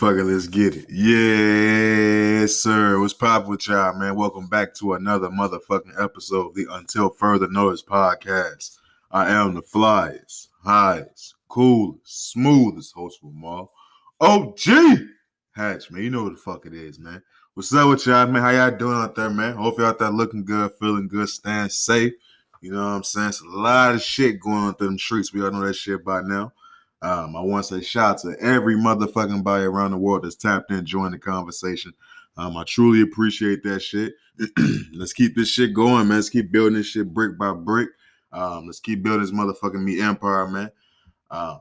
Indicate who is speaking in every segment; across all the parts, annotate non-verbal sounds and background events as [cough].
Speaker 1: It, let's get it. Yes, sir. What's poppin' with y'all, man? Welcome back to another motherfucking episode of the Until Further Notice podcast. I am the flyest, highest, coolest, smoothest host of them all. OG Hatch, man. You know what the fuck it is, man. What's up with y'all, man? How y'all doing out there, man? Hope y'all out there looking good, feeling good, staying safe. You know what I'm saying? It's a lot of shit going on through them streets. We all know that shit by now. Um, I want to say shout out to every motherfucking body around the world that's tapped in, joined the conversation. Um, I truly appreciate that shit. [clears throat] let's keep this shit going, man. Let's keep building this shit brick by brick. Um, let's keep building this motherfucking me empire, man. Uh,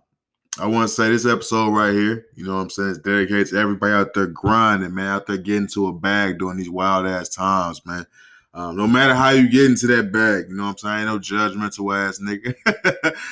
Speaker 1: I want to say this episode right here, you know what I'm saying, it's dedicated to everybody out there grinding, man, out there getting to a bag during these wild ass times, man. Um, no matter how you get into that bag, you know what I'm saying? I ain't no judgmental ass nigga.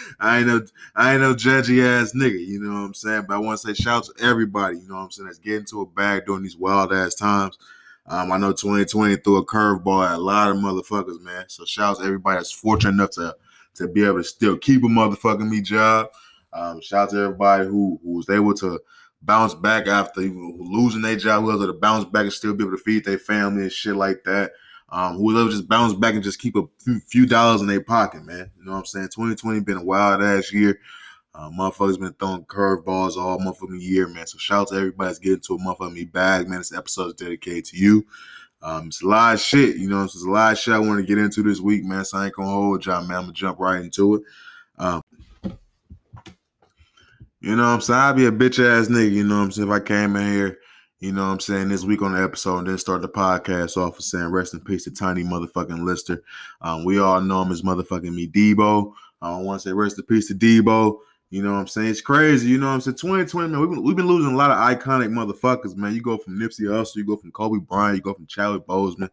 Speaker 1: [laughs] I ain't no I ain't no judgy ass nigga, you know what I'm saying? But I want to say shout out to everybody, you know what I'm saying, that's getting to a bag during these wild ass times. Um, I know 2020 threw a curveball at a lot of motherfuckers, man. So shout out to everybody that's fortunate enough to to be able to still keep a motherfucking me job. Um, shout out to everybody who, who was able to bounce back after losing their job, who was able to bounce back and still be able to feed their family and shit like that um, who will just bounce back and just keep a few dollars in their pocket, man. You know what I'm saying? 2020 been a wild ass year. Uh, motherfuckers been throwing curveballs all month of the year, man. So shout out to everybody that's getting to a of me bag, man. This episode is dedicated to you. Um, it's a lot of shit, you know. It's a lot of shit I want to get into this week, man. So I ain't gonna hold y'all, man. I'm gonna jump right into it. Um, you know what I'm saying? I'd be a bitch ass nigga, you know what I'm saying? If I came in here you know what I'm saying, this week on the episode, and then start the podcast off with saying rest in peace to Tiny motherfucking Lister. Um, we all know him as motherfucking me Deebo. I don't want to say rest in peace to Deebo. You know what I'm saying? It's crazy. You know what I'm saying? 2020, man, we've been, we've been losing a lot of iconic motherfuckers, man. You go from Nipsey Hussle, you go from Kobe Bryant, you go from Chadwick Boseman,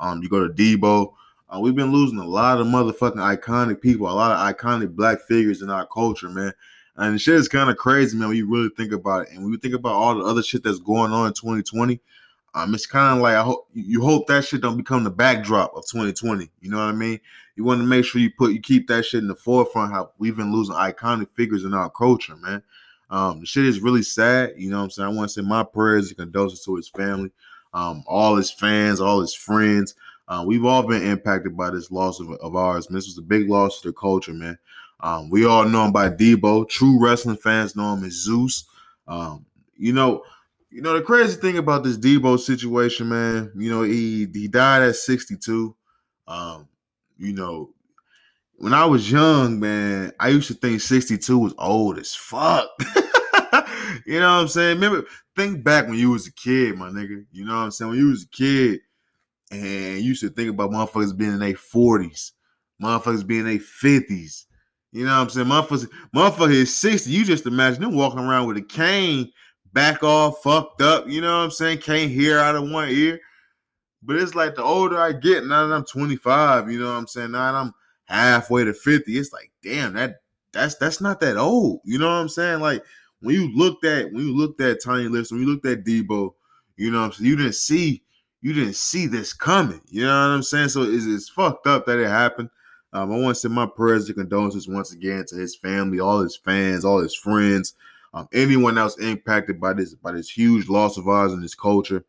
Speaker 1: um, you go to Deebo. Uh, we've been losing a lot of motherfucking iconic people, a lot of iconic black figures in our culture, man. And shit is kind of crazy, man, when you really think about it. And when you think about all the other shit that's going on in 2020, um, it's kind of like I hope you hope that shit don't become the backdrop of 2020. You know what I mean? You want to make sure you put you keep that shit in the forefront. How we've been losing iconic figures in our culture, man. Um, the shit is really sad. You know what I'm saying? I want to say my prayers and condolences to his family, um, all his fans, all his friends. Uh, we've all been impacted by this loss of, of ours. Man, this was a big loss to the culture, man. Um, we all know him by Deebo. True wrestling fans know him as Zeus. Um, you know, you know the crazy thing about this Deebo situation, man. You know he he died at 62. Um, you know, when I was young, man, I used to think 62 was old as fuck. [laughs] you know what I'm saying? Remember, think back when you was a kid, my nigga. You know what I'm saying? When you was a kid and you used to think about motherfuckers being in their 40s, motherfuckers being in their 50s, you know what I'm saying? Motherfucker, motherfucker is 60. You just imagine them walking around with a cane, back all fucked up. You know what I'm saying? Can't hear out of one ear. But it's like the older I get, now that I'm 25, you know what I'm saying? Now that I'm halfway to 50, it's like, damn, that that's that's not that old. You know what I'm saying? Like when you looked at when you looked at Tiny Lister, when you looked at Deebo, you know what I'm saying? You didn't see you didn't see this coming. You know what I'm saying? So it's, it's fucked up that it happened. Um, I want to send my prayers and condolences once again to his family, all his fans, all his friends, um, anyone else impacted by this by this huge loss of ours in this culture.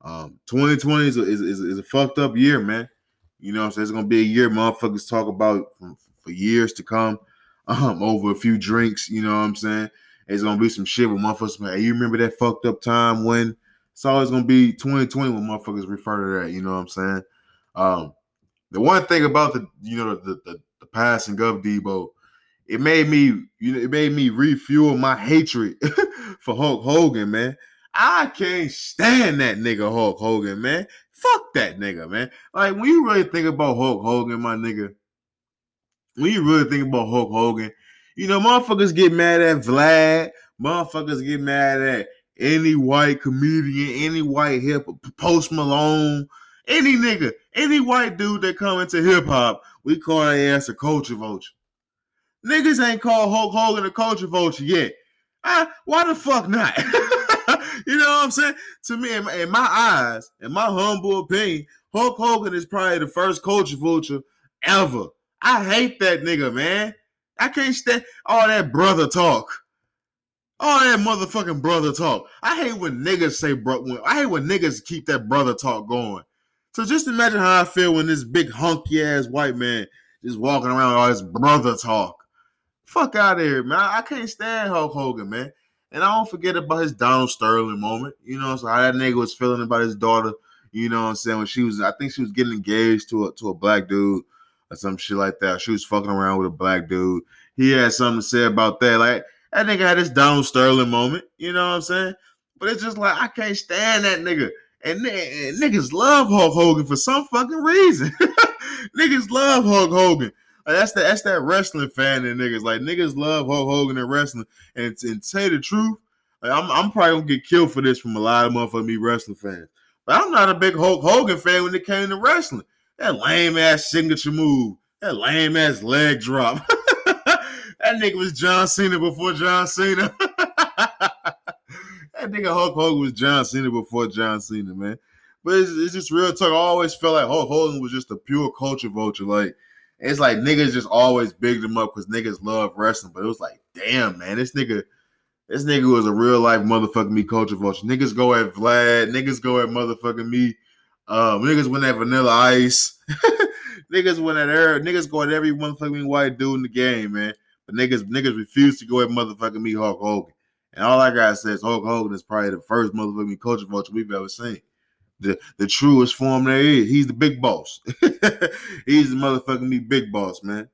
Speaker 1: Um, 2020 is a, is, is, is a fucked up year, man. You know, so it's gonna be a year motherfuckers talk about for, for years to come. [laughs] Um, over a few drinks, you know what I'm saying? It's gonna be some shit with motherfuckers. Man, hey, you remember that fucked up time when? It's always gonna be 2020 when motherfuckers refer to that. You know what I'm saying? Um, the one thing about the you know the the, the passing of Deebo, it made me you know it made me refuel my hatred [laughs] for Hulk Hogan, man. I can't stand that nigga Hulk Hogan, man. Fuck that nigga, man. Like when you really think about Hulk Hogan, my nigga, when you really think about Hulk Hogan, you know, motherfuckers get mad at Vlad, motherfuckers get mad at any white comedian, any white hip Post Malone, any nigga, any white dude that come into hip hop, we call that ass a culture vulture. Niggas ain't called Hulk Hogan a culture vulture yet. I, why the fuck not? [laughs] you know what I'm saying? To me, in my, in my, eyes, in my humble opinion, Hulk Hogan is probably the first culture vulture ever. I hate that nigga, man. I can't stand all that brother talk. All that motherfucking brother talk. I hate when niggas say bro. When, I hate when niggas keep that brother talk going. So just imagine how I feel when this big hunky ass white man just walking around all this brother talk. Fuck out of here, man. I, can't stand Hulk Hogan, man. And I don't forget about his Donald Sterling moment. You know, so how that nigga was feeling about his daughter. You know what I'm saying? When she was, I think she was getting engaged to a to a black dude or some shit like that. She was fucking around with a black dude. He had something to say about that. Like that nigga had this Donald Sterling moment. You know what I'm saying? But it's just like I can't stand that nigga. And, and niggas love Hulk Hogan for some fucking reason. [laughs] niggas love Hulk Hogan. Like, that's that that's that wrestling fan and niggas. Like niggas love Hulk Hogan and wrestling. And to say the truth, like, I'm I'm probably gonna get killed for this from a lot of motherfucking me wrestling fans. But I'm not a big Hulk Hogan fan when it came to wrestling. That lame ass signature move, that lame ass leg drop. [laughs] that nigga was John Cena before John Cena. [laughs] that nigga Hulk Hogan was John Cena before John Cena, man. But it's, it's just real talk. I always felt like Hulk Hogan was just a pure culture vulture. Like it's like niggas just always bigged him up because niggas love wrestling. But it was like, damn, man, this nigga, this nigga was a real life motherfucking me culture vulture. Niggas go at Vlad, niggas go at motherfucking me. Um, niggas went at Vanilla Ice. [laughs] niggas went at her. Niggas go at every motherfucking white dude in the game, man. But niggas, niggas refuse to go at motherfucking me Hulk Hogan. And all I gotta say is Hulk Hogan is probably the first motherfucking culture vulture we've ever seen. The the truest form there is. He's the big boss. [laughs] He's the motherfucking me big boss, man.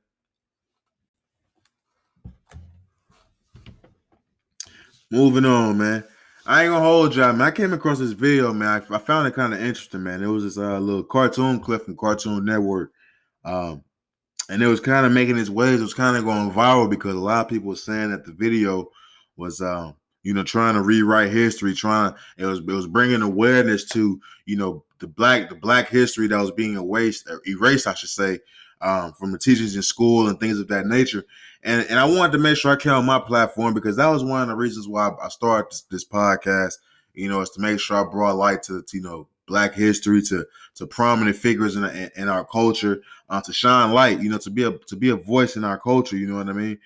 Speaker 1: Moving on, man. I ain't gonna hold y'all, man. I came across this video, man. I, I found it kind of interesting, man. It was this uh, little cartoon clip from Cartoon Network. Um, and it was kind of making its ways. It was kind of going viral because a lot of people were saying that the video was um, you know, trying to rewrite history, trying it was it was bringing awareness to you know the black the black history that was being erased erased, I should say, um, from the teachers in school and things of that nature. And and I wanted to make sure I came on my platform because that was one of the reasons why I started this, this podcast. You know, is to make sure I brought light to, to you know black history to to prominent figures in, in, in our culture uh, to shine light you know to be a to be a voice in our culture you know what i mean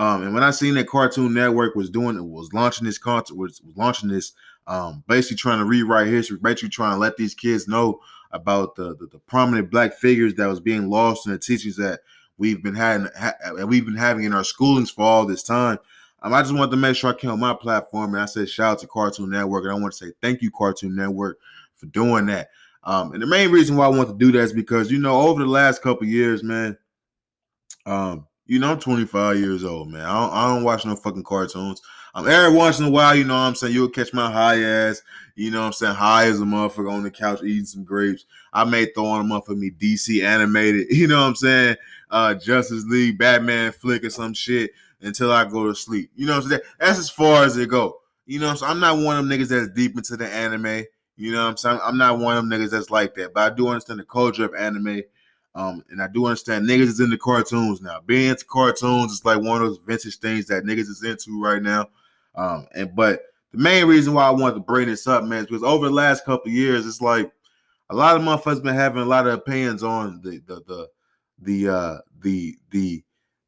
Speaker 1: um, and when I seen that Cartoon Network was doing it, was launching this concert, was, was launching this, um, basically trying to rewrite history, basically trying to let these kids know about the, the, the prominent black figures that was being lost in the teachings that we've been having ha- we've been having in our schoolings for all this time. Um, I just wanted to make sure I came on my platform and I said shout out to Cartoon Network and I want to say thank you Cartoon Network for doing that. Um, and the main reason why I want to do that is because you know over the last couple years, man, um, you know, I'm 25 years old, man. I don't, I don't watch no fucking cartoons. I'm every once in a while, you know what I'm saying? You'll catch my high ass, you know what I'm saying? High as a motherfucker on the couch eating some grapes. I may throw on a motherfucker me DC animated, [laughs] you know what I'm saying? Uh Justice League, Batman flick or some shit until I go to sleep. You know what I'm saying? That's as far as it go. You know, so I'm not one of them niggas that's deep into the anime. You know what I'm saying? I'm not one of them niggas that's like that. But I do understand the culture of anime. Um, and I do understand niggas is into cartoons now. Being into cartoons is like one of those vintage things that niggas is into right now. Um, and but the main reason why I wanted to bring this up, man, is because over the last couple years, it's like a lot of motherfuckers been having a lot of opinions on the the the the uh the the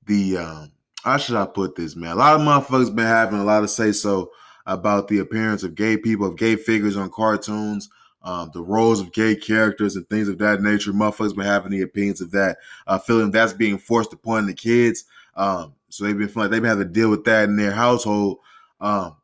Speaker 1: the um how should I put this, man? A lot of motherfuckers been having a lot of say so about the appearance of gay people, of gay figures on cartoons um, the roles of gay characters and things of that nature. Motherfuckers been having the opinions of that, uh, feeling that's being forced upon the kids. Um, so they've been feeling like they've had to deal with that in their household. Um,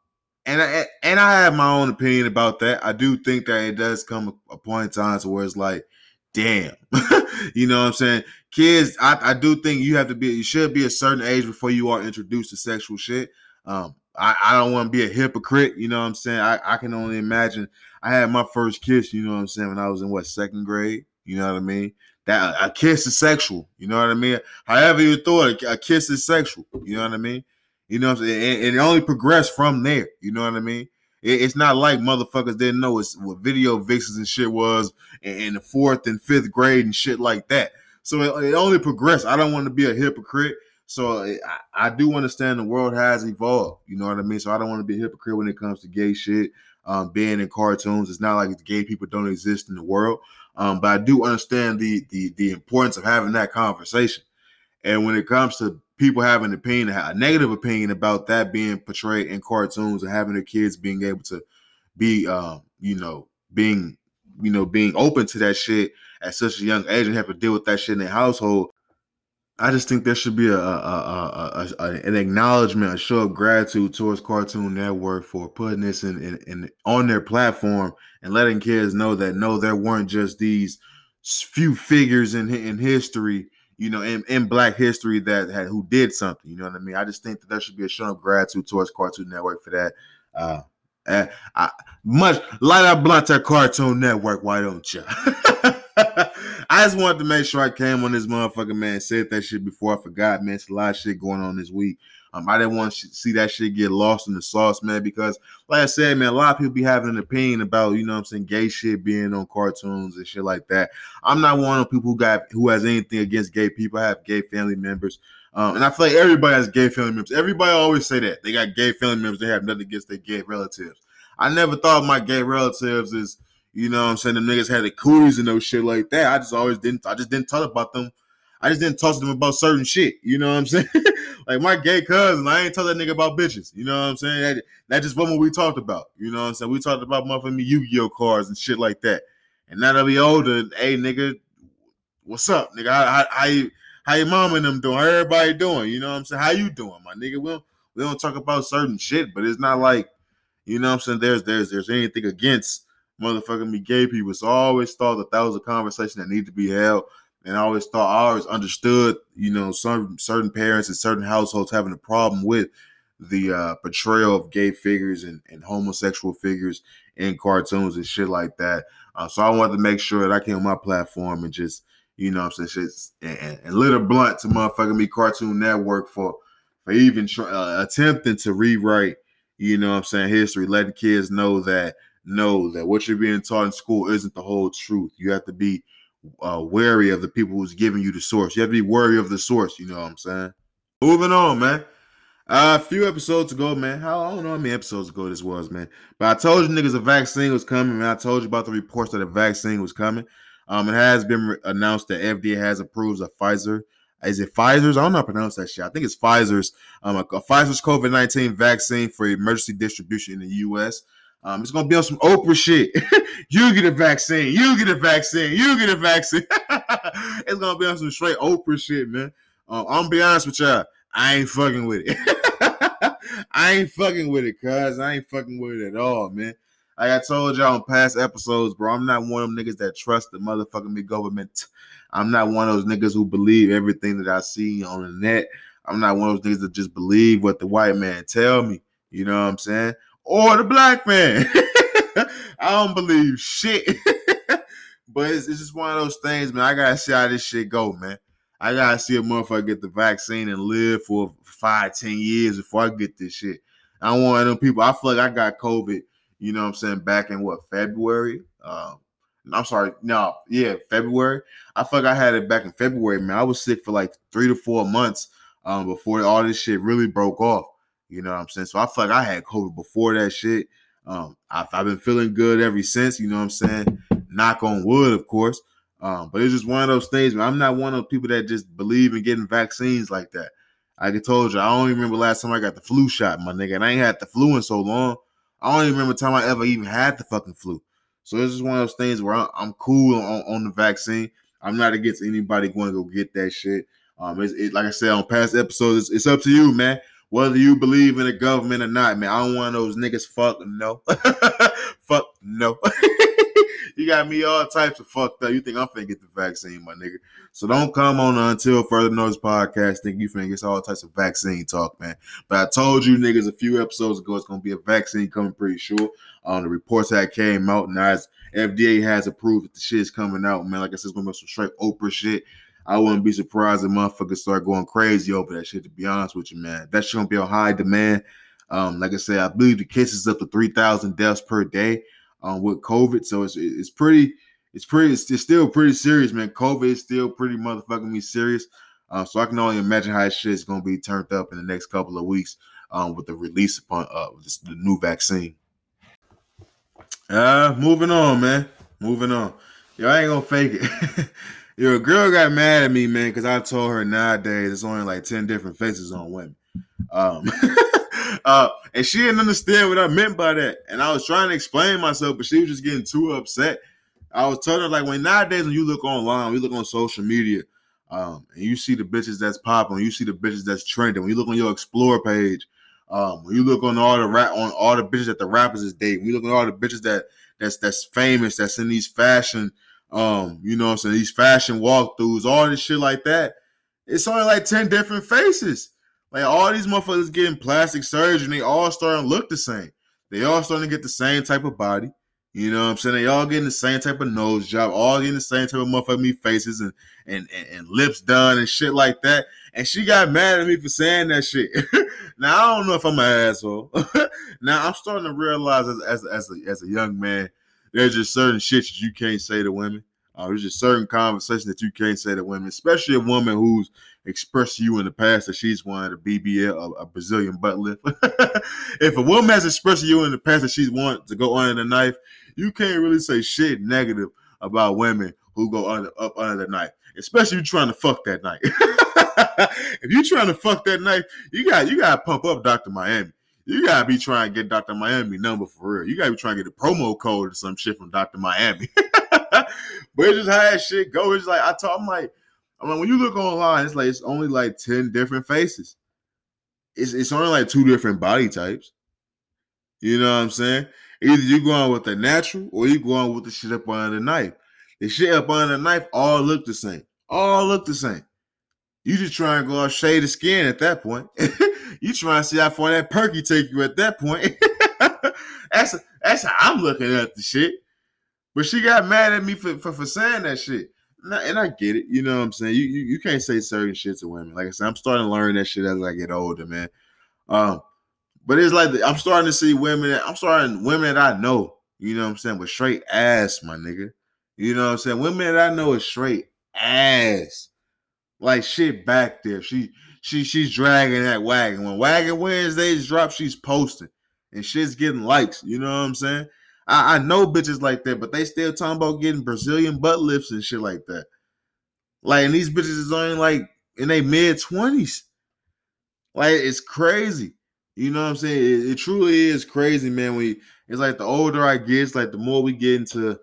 Speaker 1: and I, and I have my own opinion about that. I do think that it does come a, a point in time to where it's like, damn, [laughs] you know what I'm saying? Kids, I, I do think you have to be, you should be a certain age before you are introduced to sexual shit. Um, I, I don't want to be a hypocrite, you know what I'm saying? I, I can only imagine I had my first kiss, you know what I'm saying, when I was in what second grade, you know what I mean? That a kiss is sexual, you know what I mean? However you thought, a, kiss is sexual, you know what I mean? You know what I'm saying? And, it only progressed from there, you know what I mean? It, it's not like motherfuckers didn't know what video vixens and shit was in, the fourth and fifth grade and shit like that. So it, only progressed. I don't want to be a hypocrite. So eh, I, I, do understand the world has evolved. You know what I mean? So I don't want to be a hypocrite when it comes to gay shit um, being in cartoons. It's not like gay people don't exist in the world, um, but I do understand the, the the importance of having that conversation. And when it comes to people having an opinion, a negative opinion about that being portrayed in cartoons and having their kids being able to be, uh, you know, being, you know, being open to that shit at such a young age and have to deal with that shit in their household. I just think there should be a, a, a, an acknowledgement, a show of gratitude towards Cartoon Network for putting this in, in, in on their platform and letting kids know that no, there weren't just these few figures in in history, you know, in, in Black history that had who did something. You know what I mean? I just think that there should be a show of gratitude towards Cartoon Network for that. Uh, and I, much light up blunt Cartoon Network. Why don't you? [laughs] [laughs] I just wanted to make sure I came on this motherfucker, man. Said that shit before I forgot, man. It's a lot of shit going on this week. Um, I didn't want to see that shit get lost in the sauce, man, because like I said, man, a lot of people be having an opinion about, you know I'm saying, gay shit being on cartoons and shit like that. I'm not one of people who got who has anything against gay people. I have gay family members. Um, and I feel like everybody has gay family members. Everybody always say that. They got gay family members, they have nothing against their gay relatives. I never thought my gay relatives is, you know what I'm saying, the niggas had the cooties and no shit like that. I just always didn't I just didn't talk about them I just didn't talk to them about certain shit. You know what I'm [laughs] saying? like my gay cousin, I ain't tell that nigga about bitches. You know what I'm saying? That, that just wasn't what we talked about. You know what I'm saying? We talked about motherfucking Yu-Gi-Oh cards and shit like that. And now that we older, hey nigga, what's up, nigga? How, how, how your mom and them doing? How everybody doing? You know what I'm saying? How you doing, my nigga? We don't, we don't talk about certain shit, but it's not like, you know what I'm saying? There's there's there's anything against motherfucking me gay people. So I always thought that that was a conversation that needed to be held and I always thought I always understood, you know, some certain parents and certain households having a problem with the uh, portrayal of gay figures and, and homosexual figures in cartoons and shit like that. Uh, so I wanted to make sure that I came on my platform and just, you know, I'm saying shit and, and lit a blunt to motherfucking me Cartoon Network for for even try, uh, attempting to rewrite, you know, I'm saying history, letting kids know that know that what you're being taught in school isn't the whole truth. You have to be uh, wary of the people who's giving you the source. You have to be wary of the source. You know what I'm saying? Moving on, man. Uh, a few episodes ago, man. How I don't know how many episodes ago this was, man. But I told you niggas a vaccine was coming, man. I told you about the reports that a vaccine was coming. Um, it has been re- announced that FDA has approved a Pfizer. Is it Pfizer's? I don't know how to pronounce that shit. I think it's Pfizer's. Um, a, a Pfizer's COVID nineteen vaccine for emergency distribution in the U.S. Um, it's gonna be on some Oprah shit. [laughs] you get a vaccine. You get a vaccine. You get a vaccine. [laughs] it's gonna be on some straight Oprah shit, man. Um, I'm gonna be honest with y'all. I ain't fucking with it. [laughs] I ain't fucking with it, cuz I ain't fucking with it at all, man. Like I told y'all on past episodes, bro, I'm not one of them niggas that trust the motherfucking government. I'm not one of those niggas who believe everything that I see on the net. I'm not one of those niggas that just believe what the white man tell me. You know what I'm saying? Or the black man. [laughs] I don't believe shit. [laughs] but it's, it's, just one of those things, man. I gotta see how this shit go, man. I gotta see a motherfucker get the vaccine and live for five, ten years before I get this shit. I don't want them people. I feel like I got COVID, you know what I'm saying, back in what, February? Um, I'm sorry, no, yeah, February. I feel like I had it back in February, man. I was sick for like three to four months um, before all this shit really broke off. You know what I'm saying? So I feel like I had COVID before that shit. Um, I've, I've, been feeling good ever since. You know what I'm saying? Knock on wood, of course. Um, but it's just one of those things. Man. I'm not one of those people that just believe in getting vaccines like that. Like I told you, I don't even remember last time I got the flu shot, my nigga. And I ain't had the flu in so long. I don't even remember time I ever even had the fucking flu. So it's just one of those things where I'm, I'm cool on, on, the vaccine. I'm not against anybody going to go get that shit. Um, it's, it, like I said on past episodes, it's, it's up to you, man whether you believe in the government or not, man. I don't want those niggas fuck no. [laughs] fuck no. [laughs] you got me all types of fucked up. You think I'm finna get the vaccine, my nigga. So don't come on until further notice podcast think you finna get all types of vaccine talk, man. But I told you niggas a few episodes ago it's gonna be a vaccine coming pretty sure. On um, the reports that came out, and as FDA has approved that the shit's coming out, man. Like I said, it's gonna be some straight Oprah shit. I wouldn't be surprised if motherfuckers start going crazy over that shit. To be honest with you, man, that shit gonna be on high demand. Um, like I said, I believe the cases up to three thousand deaths per day um, with COVID. So it's it's pretty, it's pretty, it's, it's, still pretty serious, man. COVID is still pretty motherfucking me serious. Uh, so I can only imagine how shit is gonna be turned up in the next couple of weeks um, with the release upon uh, this, the new vaccine. Uh, moving on, man. Moving on. Yo, I ain't gonna fake it. [laughs] Your girl got mad at me, man, because I told her nowadays it's only like 10 different faces on women. Um, [laughs] uh, and she didn't understand what I meant by that. And I was trying to explain myself, but she was just getting too upset. I was telling her, like, when nowadays when you look online, we look on social media, um, and you see the bitches that's popping, you see the bitches that's trending. When you look on your explore page, um, when you look on all the rap on all the bitches that the rappers is dating, you look on all the bitches that that's that's famous, that's in these fashion, um, you know, I'm saying these fashion walkthroughs, all this shit like that. It's only like ten different faces. Like all these motherfuckers getting plastic surgery, they all starting to look the same. They all starting to get the same type of body. You know what I'm saying? They all getting the same type of nose job, all getting the same type of motherfucking me faces and, and and, and lips done and shit like that. And she got mad at me for saying that shit. [laughs] now I don't know if I'm an asshole. [laughs] now I'm starting to realize as as as a, as a young man, there's just certain shit that you can't say to women. Uh, there's just certain conversations that you can't say to women, especially a woman who's expressed to you in the past that she's wanted a BBL, a, a Brazilian butt lift. [laughs] if a woman has expressed to you in the past that she's wanted to go under the knife, you can't really say shit negative about women who go under up under the knife, especially you're trying to fuck that knife. [laughs] if you're trying to fuck that knife, you got you got to pump up Dr. Miami. You gotta be trying to get Dr. Miami number for real. You gotta be trying to get a promo code or some shit from Dr. Miami. [laughs] but it's just how that shit go. It's like I told him like, I mean, when you look online, it's like it's only like 10 different faces. It's it's only like two different body types. You know what I'm saying? Either you going with the natural or you going with the shit up under the knife. The shit up under the knife all look the same. All look the same. You just try and go off shade of skin at that point. [laughs] you try and see how far that perky take you at that point. [laughs] that's that's how I'm looking at the shit. But she got mad at me for, for, for saying that shit. And I, get it. You know what I'm saying? You, you you can't say certain shit to women. Like I said, I'm starting to learn that shit as I get older, man. Um, but it's like I'm starting to see women. That, I'm starting women that I know. You know what I'm saying? With straight ass, my nigga. You know what I'm saying? Women that I know is straight ass like shit back there. She she she's dragging that wagon. When Wagon Wednesdays drop, she's posting and shit's getting likes. You know what I'm saying? I, I know bitches like that, but they still talking about getting Brazilian butt lifts and shit like that. Like, and these bitches is only like in their mid twenties. Like, it's crazy. You know what I'm saying? It, it, truly is crazy, man. We it's like the older I get, like the more we get into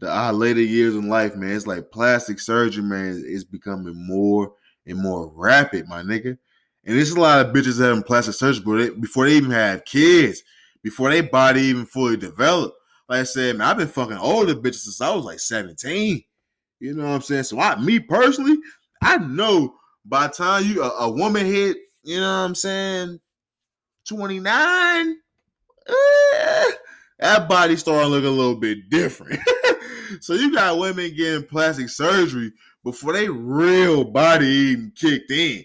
Speaker 1: the our later years in life, man, it's like plastic surgery, man, is becoming more and more rapid, my nigga. And there's a lot of bitches having plastic surgery before they even have kids, before their body even fully developed. Like I said, man, I've been fucking older bitches since I was like 17. You know what I'm saying? So I, me personally, I know by the time you a, a woman hit, you know what I'm saying, 29, eh, that body starting to look a little bit different. [laughs] so you got women getting plastic surgery before they real body even kicked in.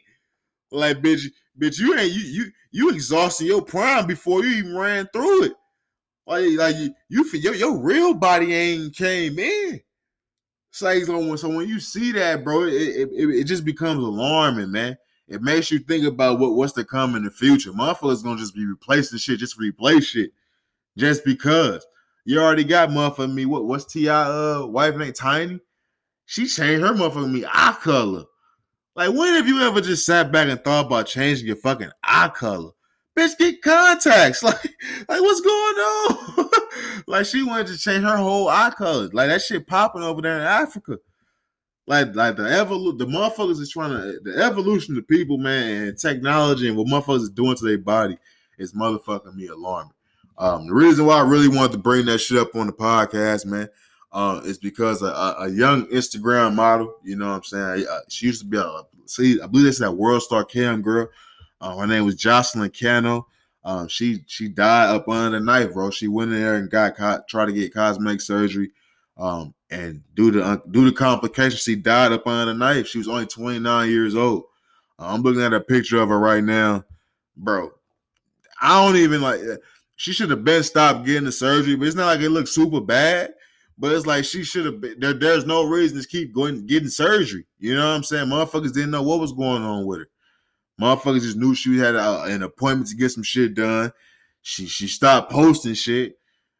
Speaker 1: Like bitch, bitch, you ain't you you you exhausted your prime before you even ran through it. Like like you you your your real body ain't came in. So, so when you see that, bro, it, it, it just becomes alarming, man. It makes you think about what, what's to come in the future. Motherfuckers gonna just be replacing shit, just replace shit, just because. You already got motherfucking me. What what's Ti uh wife name Tiny? She changed her motherfucking me eye color. Like when have you ever just sat back and thought about changing your fucking eye color? Bitch, get contacts. [laughs] Like, like what's going on? [laughs] like she wanted to change her whole eye color. Like that shit popping over there in Africa. Like, like the evolu- the motherfuckers is trying to the evolution of people, man, and technology and what motherfuckers is doing to their body is motherfucking me alarming. Um, the reason why I really wanted to bring that shit up on the podcast, man, uh, is because a, a, young Instagram model, you know what I'm saying? Uh, she used to be a, see, I believe this is that World Star Cam girl. Uh, her name was Jocelyn Cano. Um, she she died up under the knife, bro. She went in there and got caught, tried to get cosmetic surgery. Um, and due to uh, due to complications, she died up under the knife. She was only 29 years old. Uh, I'm looking at a picture of her right now, bro. I don't even like she should have been stopped getting the surgery, but it's not like it looks super bad. But it's like she should have been there. There's no reason to keep going getting surgery. You know what I'm saying? Motherfuckers didn't know what was going on with her. Motherfuckers just knew she had a, an appointment to get some shit done. She she stopped posting shit.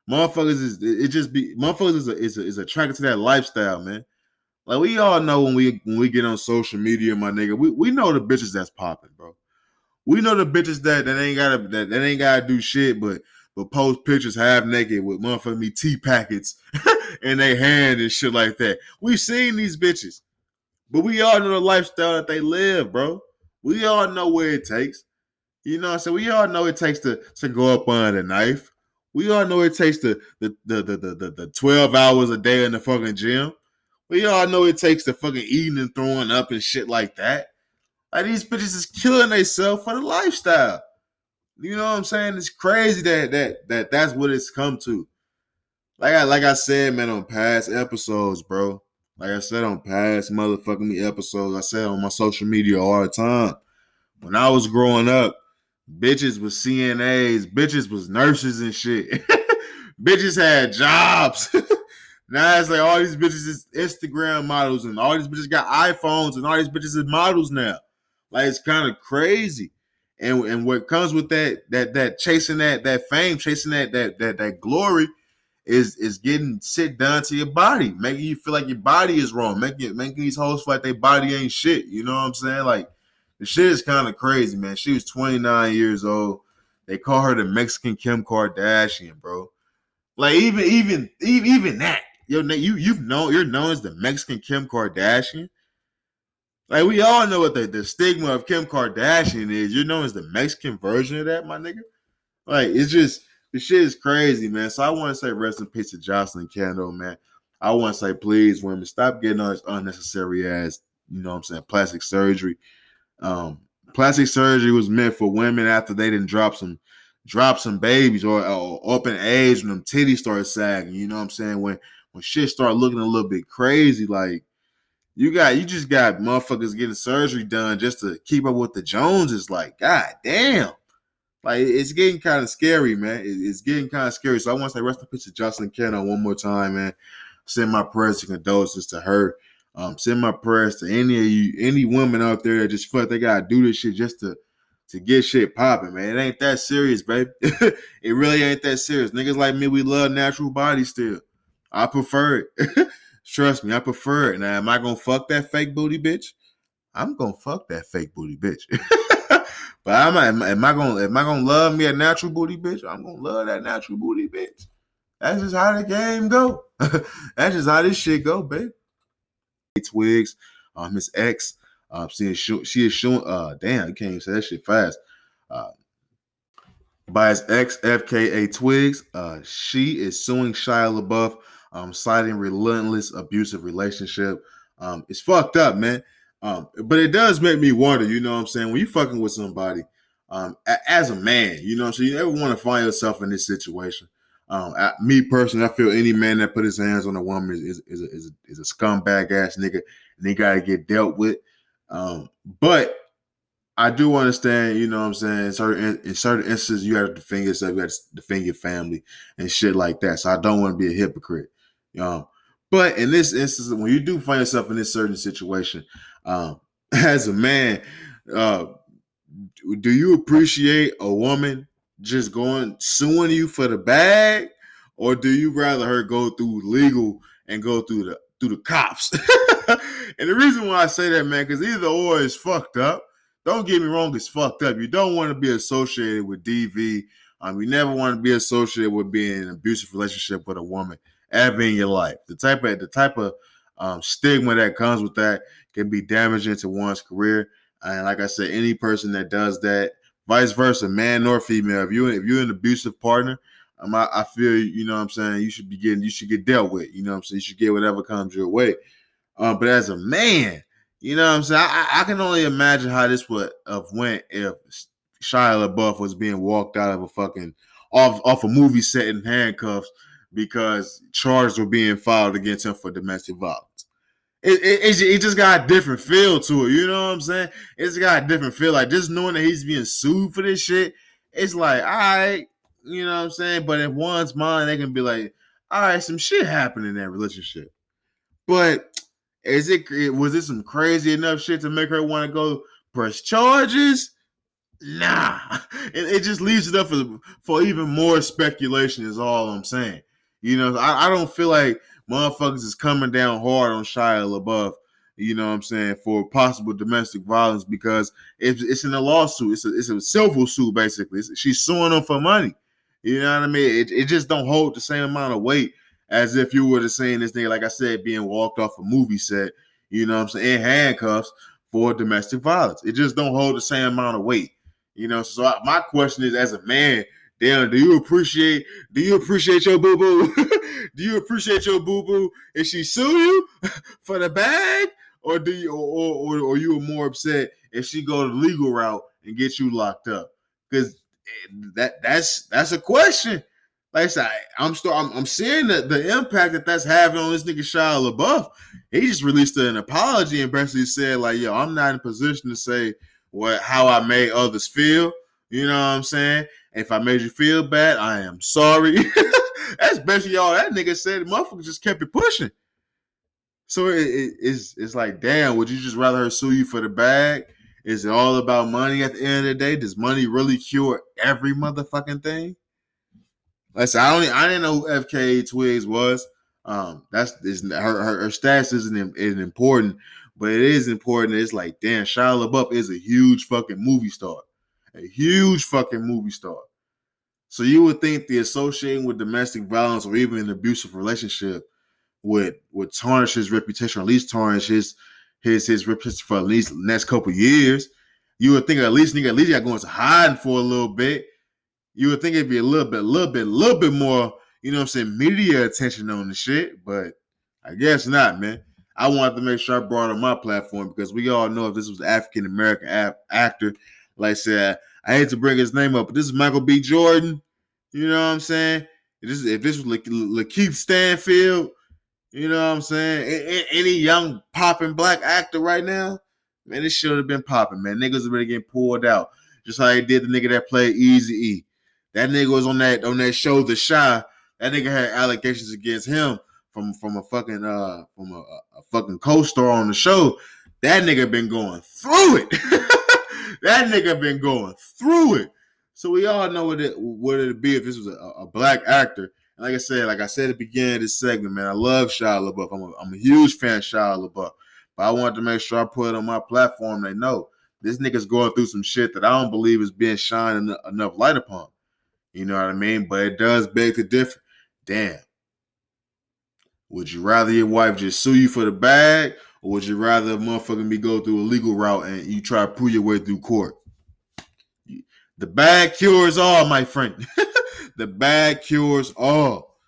Speaker 1: Motherfuckers is it just be motherfuckers is a, is, a, is attracted to that lifestyle, man. Like we all know when we when we get on social media, my nigga, we, we know the bitches that's popping, bro. We know the bitches that, that ain't gotta that, that ain't gotta do shit, but but post pictures half naked with motherfucking me tea packets [laughs] in their hand and shit like that. We've seen these bitches, but we all know the lifestyle that they live, bro. We all know where it takes. You know, I so we all know it takes to to go up under the knife. We all know it takes the the the the the, the, the 12 hours a day in the fucking gym. We all know it takes the fucking eating and throwing up and shit like that. Like these bitches is killing themselves for the lifestyle. You know what I'm saying? It's crazy that that that that's what it's come to. Like I like I said, man, on past episodes, bro. Like I said on past motherfucking me episodes, I said on my social media all the time. When I was growing up, bitches was CNAs, bitches was nurses and shit. [laughs] bitches had jobs. [laughs] Now it's like all these bitches is Instagram models and all these bitches got iPhones and all these bitches is models now. Like it's kind of crazy. And and what comes with that that that chasing that that fame, chasing that that that that glory is is getting sit done to your body, making you feel like your body is wrong, making making these hoes feel like their body ain't shit. You know what I'm saying? Like the shit is kind of crazy, man. She was 29 years old. They call her the Mexican Kim Kardashian, bro. Like even even even even that Yo, you you've known you're known as the Mexican Kim Kardashian. Like we all know what the, the stigma of Kim Kardashian is. You're known as the Mexican version of that, my nigga. Like it's just the shit is crazy, man. So I want to say rest in peace to Jocelyn Kendall, man. I want to say please, women, stop getting on this unnecessary ass, you know what I'm saying, plastic surgery. Um, plastic surgery was meant for women after they didn't drop some drop some babies or, or up in age when them titties start sagging. You know what I'm saying? When when shit start looking a little bit crazy, like you got you just got motherfuckers getting surgery done just to keep up with the Joneses. Like, god damn. Like it's getting kind of scary, man. It's getting kind of scary. So I want to say rest in peace to Jocelyn Kendall one more time, man. Send my prayers and condolences to her. Um, send my prayers to any of you, any women out there that just feel like they gotta do this shit just to to get shit popping, man. It ain't that serious, babe. [laughs] it really ain't that serious. Niggas like me, we love natural bodies still. I prefer it. [laughs] Trust me, I prefer it. Now, am I gonna fuck that fake booty bitch? I'm gonna fuck that fake booty bitch. [laughs] but am I, am, I gonna am I gonna love me a natural booty bitch? I'm gonna love that natural booty bitch. That's just how the game go. [laughs] That's just how this shit go, babe. Twigs, um, his ex, um, she is she is showing. Uh, damn, you can't even say that shit fast. Uh, by his ex, FKA Twigs, uh, she is suing Shia LaBeouf um, citing relentless abusive relationship. Um, it's fucked up, man. Um, but it does make me wonder, you know what I'm saying? When you fucking with somebody, um, a- as a man, you know, so you never want to find yourself in this situation. Um, I, me personally, I feel any man that put his hands on a woman is is, is, a, is, a, is a scumbag ass nigga, and he gotta get dealt with. Um, but I do understand, you know what I'm saying? In certain in certain instances, you have to defend yourself, you have to defend your family and shit like that. So I don't want to be a hypocrite. Um, but in this instance, when you do find yourself in this certain situation, um, [laughs] as a man, uh, do you appreciate a woman just going suing you for the bag, or do you rather her go through legal and go through the through the cops? [laughs] and the reason why I say that, man, because either or is fucked up. Don't get me wrong, it's fucked up. You don't want to be associated with DV. Um, you never want to be associated with being in an abusive relationship with a woman ever in your life. The type of the type of um, stigma that comes with that can be damaging to one's career. And like I said, any person that does that, vice versa, man nor female, if you if you're an abusive partner, um, I, I, feel you know what I'm saying you should be getting you should get dealt with. You know what I'm saying you should get whatever comes your way. Um, but as a man, you know what I'm saying I, I can only imagine how this would have went if Shia LaBeouf was being walked out of a fucking off off a movie set in handcuffs because charges were being filed against him for domestic violence. It, it, it, just got a different feel to it. You know what I'm saying? It's got a different feel. Like just knowing that he's being sued for this shit, it's like, all right, you know what I'm saying? But in one's mind, they can be like, all right, some shit happened in that relationship. But is it was it some crazy enough shit to make her want to go press charges? Nah. [laughs] It, it just leaves it up for, for even more speculation, is all I'm saying. You know, I, I don't feel like motherfuckers is coming down hard on Shia LaBeouf. You know what I'm saying for possible domestic violence because it's, it's in a lawsuit. It's a it's a civil suit basically. It's, she's suing him for money. You know what I mean? It, it just don't hold the same amount of weight as if you were to saying this thing, like I said, being walked off a movie set. You know what I'm saying? In handcuffs for domestic violence. It just don't hold the same amount of weight. You know, so I, my question is, as a man, damn, do you appreciate? Do you appreciate your boo boo? [laughs] do you appreciate your boo boo if she sue you [laughs] for the bag, or do you, or, or, or you more upset if she go the legal route and get you locked up? Because eh, that that's that's a question. Like I said, I'm still I'm, I'm seeing the, the impact that that's having on this nigga Shia LaBeouf. He just released an apology and basically said like, "Yo, I'm not in a position to say what how I made others feel." You know what I'm saying? If I made you feel bad, I am sorry. [laughs] That's basically all that nigga said. The motherfucker just kept it pushing. So it, it, it's it's like, damn, would you just rather her sue you for the bag? Is it all about money at the end of the day? Does money really cure every motherfucking thing? Listen, I don't I didn't know who FKA Twigs was. Um, that's her, her her status isn't, isn't important, but it is important. It's like, damn, Shia LaBeouf is a huge fucking movie star, a huge fucking movie star. So you would think the associating with domestic violence or even an abusive relationship would would tarnish his reputation, or at least tarnish his his his reputation for at least next couple years. You would think at least nigga at least got going to hiding for a little bit. You would think it'd be a little bit, a little bit, a little bit more, you know what I'm saying, media attention on the shit, but I guess not, man. I wanted to make sure I brought on my platform because we all know if this was African American actor, like I said, I hate to bring his name up, but this is Michael B. Jordan. You know what I'm saying? If this, if this was La- Lakeith Stanfield, you know what I'm saying? Any young popping black actor right now, man, this should have been popping, man. Niggas already getting pulled out. Just how they did the nigga that played Easy E. That nigga was on that on that show, The Chi. That nigga had allegations against him from from a fucking uh from a, a fucking co-star on the show. That nigga been going through it. [laughs] that nigga been going through it. So we all know what it what it'd be if this was a, a black actor. And like I said, like I said at the beginning of this segment, man, I love Shia LaBeouf. I'm a, I'm a huge fan of Shia LaBeouf. But I wanted to make sure I put it on my platform. They know this nigga's going through some shit that I don't believe is being shined enough light upon. You know what I mean? But it does beg the difference. Damn. Would you rather your wife just sue you for the bag, or would you rather a motherfucker be go through a legal route and you try to prove your way through court? The bag cures all, my friend. [laughs] the bag cures all.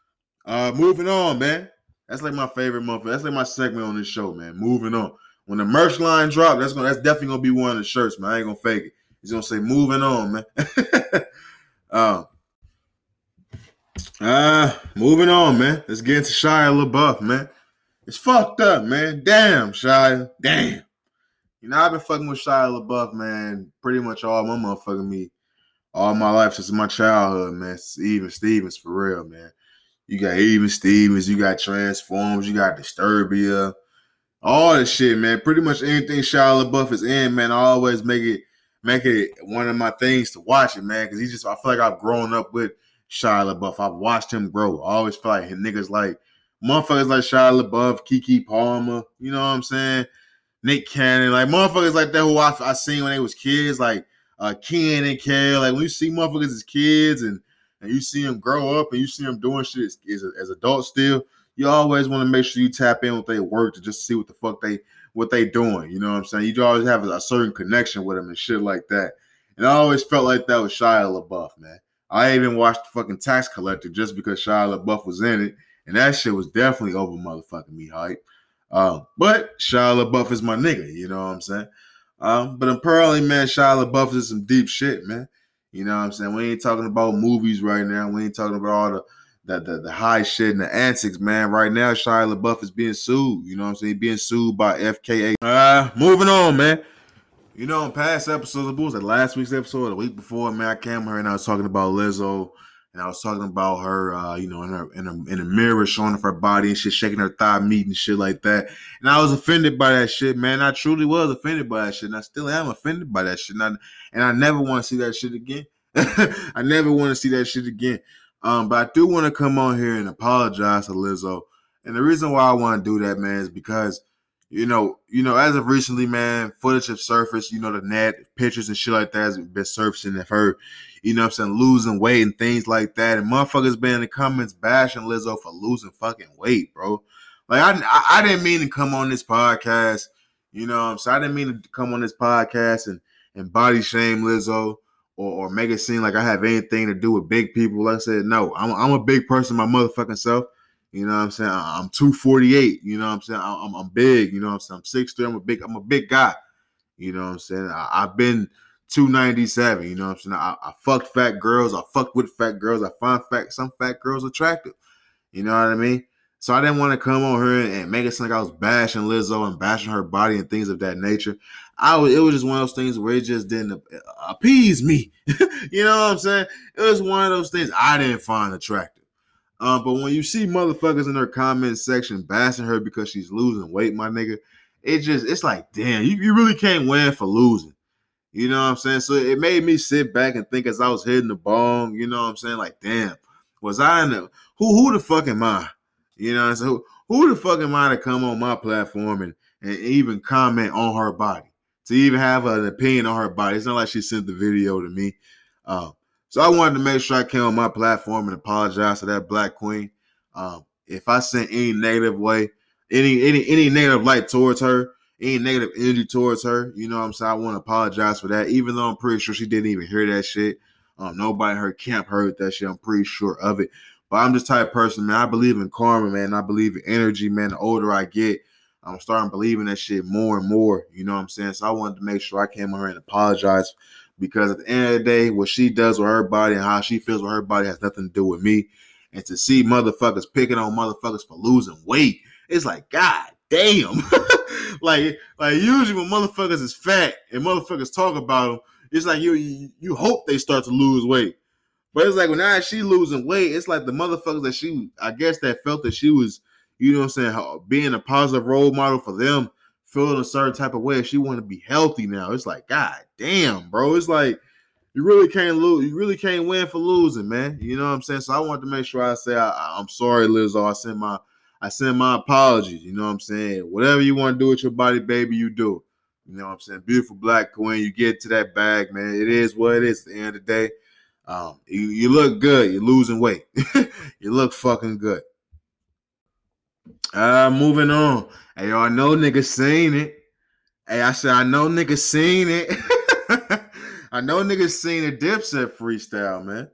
Speaker 1: Uh, moving on, man. That's like my favorite motherfucker. That's like my segment on this show, man. Moving on. When the merch line drop, that's gonna that's definitely gonna be one of the shirts, man. I ain't gonna fake it. He's gonna say moving on, man. um, [laughs] uh, moving on, man. Let's get into Shia LaBeouf, man. It's fucked up, man. Damn, Shia. Damn. You know, I've been fucking with Shia LaBeouf, man, pretty much all my motherfucking me, all my life since my childhood, man. Even Stevens, for real, man. You got Even Stevens, you got Transformers, you got Disturbia, all this shit, man. Pretty much anything Shia LaBeouf is in, man. I always make it make it one of my things to watch it, man. Because he just I feel like I've grown up with Shia LaBeouf. I've watched him grow. I always feel like niggas like motherfuckers like Shia LaBeouf, Keke Palmer, you know what I'm saying? Nick Cannon, like motherfuckers like that who I, I seen when they was kids, like uh Kenan and Kel. Like when you see motherfuckers as kids and and you see them grow up and you see them doing shit as, as, as adults still, you always want to make sure you tap in with their work to just see what the fuck they what they doing. You know what I'm saying? You always have a, a certain connection with them and shit like that. And I always felt like that with Shia LaBeouf, man. I even watched the fucking Tax Collector just because Shia LaBeouf was in it, and that shit was definitely over motherfucking me hype. Um, but Shia LaBeouf is my nigga, you know what I'm saying? Um, but apparently, man, Shia LaBeouf is some deep shit, man. You know what I'm saying? We ain't talking about movies right now. We ain't talking about all the the, the, the high shit and the antics, man. Right now, Shia LaBeouf is being sued. You know what I'm saying? Being sued by FKA. Uh, moving on, man. You know, in past episodes, of was like last week's episode, the week before, man, I came here and I was talking about Lizzo, and I was talking about her, uh, you know, in her in a in a mirror, showing off her body and shit, shaking her thigh meat and shit like that. And I was offended by that shit, man. I truly was offended by that shit, and I still am offended by that shit. And I, and I never want to see that shit again. [laughs] I never want to see that shit again. Um, but I do want to come on here and apologize to Lizzo And the reason why I want to do that, man, is because you know, you know, as of recently, man, footage have surfaced, you know, the net pictures and shit like that has been surfacing of her, you know I'm saying, losing weight and things like that. And motherfuckers been in the comments bashing Lizzo for losing fucking weight, bro. Like I, I, I didn't mean to come on this podcast, you know I'm saying? I didn't mean to come on this podcast and and body shame Lizzo or, or make it seem like I have anything to do with big people. Like I said, no, I'm, I'm a big person, my motherfucking self. You know what I'm saying? I'm 248. You know what I'm saying? I'm, I'm big. You know what I'm saying? I'm 6'3. I'm a big, I'm a big guy. You know what I'm saying? I, have been 297. You know what I'm saying? I, I fucked fat girls. I fucked with fat girls. I find fat some fat girls attractive. You know what I mean? So I didn't want to come on here and make it seem like I was bashing Lizzo and bashing her body and things of that nature. I was, it was just one of those things where it just didn't uh, appease me. [laughs] you know what I'm saying? It was one of those things I didn't find attractive. Um, but when you see motherfuckers in her comment section bashing her because she's losing weight, my nigga, it just it's like, damn, you, you really can't win for losing. You know what I'm saying? So it made me sit back and think as I was hitting the bong, you know what I'm saying? Like, damn, was I in the who who the fuck am I? You know what I'm saying? Who, who the fuck am I to come on my platform and, and even comment on her body? To even have an opinion on her body. It's not like she sent the video to me. Uh, so I wanted to make sure I came on my platform and apologize to that black queen. Um, if I sent any negative way, any any any negative light towards her, any negative energy towards her, you know what I'm saying? I want to apologize for that, even though I'm pretty sure she didn't even hear that shit. Um, nobody in her camp heard that shit. I'm pretty sure of it. But I'm just type of person, man. I believe in karma, man. I believe in energy, man. The older I get, I'm starting believing that shit more and more. You know what I'm saying? So I wanted to make sure I came on here and apologize because at the end of the day, what she does with her body and how she feels with her body has nothing to do with me. And to see motherfuckers picking on motherfuckers for losing weight, it's like, God damn. [laughs] like, like usually when motherfuckers is fat and motherfuckers talk about them, it's like you, you you hope they start to lose weight. But it's like when now she losing weight, it's like the motherfuckers that she, I guess, that felt that she was, you know what I'm saying, being a positive role model for them feeling a certain type of way she want to be healthy now. It's like, God damn, bro. It's like you really can't lose. You really can't win for losing, man. You know what I'm saying? So I want to make sure I say I, am sorry, Lizzo. I send my I send my apologies. You know what I'm saying? Whatever you want to do with your body, baby, you do. You know what I'm saying? Beautiful black queen. You get to that bag, man. It is what it is at the end of the day. Um, you, you look good. You're losing weight. [laughs] you look fucking good. Uh, moving on. Hey, I know niggas seen it. Hey, I said I know niggas seen it. [laughs] I know niggas seen a Dipset freestyle, man.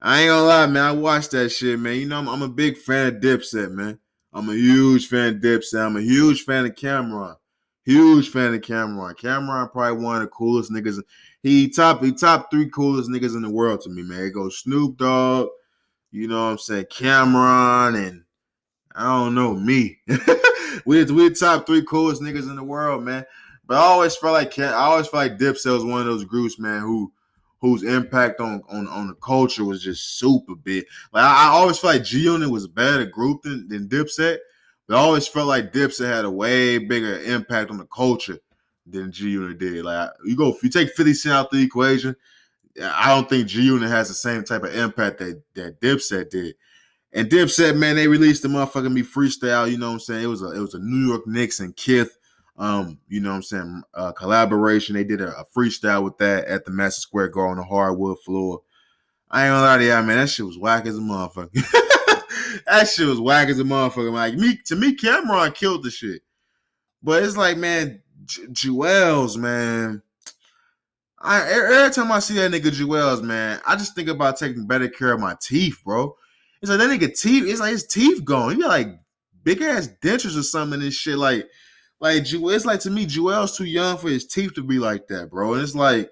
Speaker 1: I ain't gonna lie, man. I watched that shit, man. You know, I'm, I'm a big fan of Dipset, man. I'm a huge fan of Dipset. I'm a huge fan of Cam'ron. Huge fan of Cam'ron. Cam'ron probably one of the coolest niggas. He top he top three coolest niggas in the world to me, man. It goes Snoop Dogg, you know what I'm saying, Cam'ron, and I don't know me. [laughs] we we top three coolest niggas in the world, man. But I always felt like I always felt like Dipset was one of those groups, man, who whose impact on on, on the culture was just super big. Like I, I always felt like G Unit was a better group than, than Dipset, but I always felt like Dipset had a way bigger impact on the culture than G Unit did. Like you go, if you take 50 Cent out the equation, I don't think G Unit has the same type of impact that that Dipset did. And Dipset, man, they released the motherfucking me freestyle. You know what I'm saying? It was a it was a New York Knicks and Kith, um, you know what I'm saying, uh, collaboration. They did a, a, freestyle with that at the Madison Square Garden on the hardwood floor. I ain't gonna lie to y'all, man. That shit was whack as a motherfucker. [laughs] that shit was whack as a motherfucker. Like me, to me, Cam'ron killed the shit. But it's like, man, J- Juelz, man. I every time I see that nigga Juelz, man, I just think about taking better care of my teeth, bro. It's like that nigga teeth. It's like his teeth gone. He got like big ass dentures or something. And shit like, like it's like to me, Juelz too young for his teeth to be like that, bro. And it's like,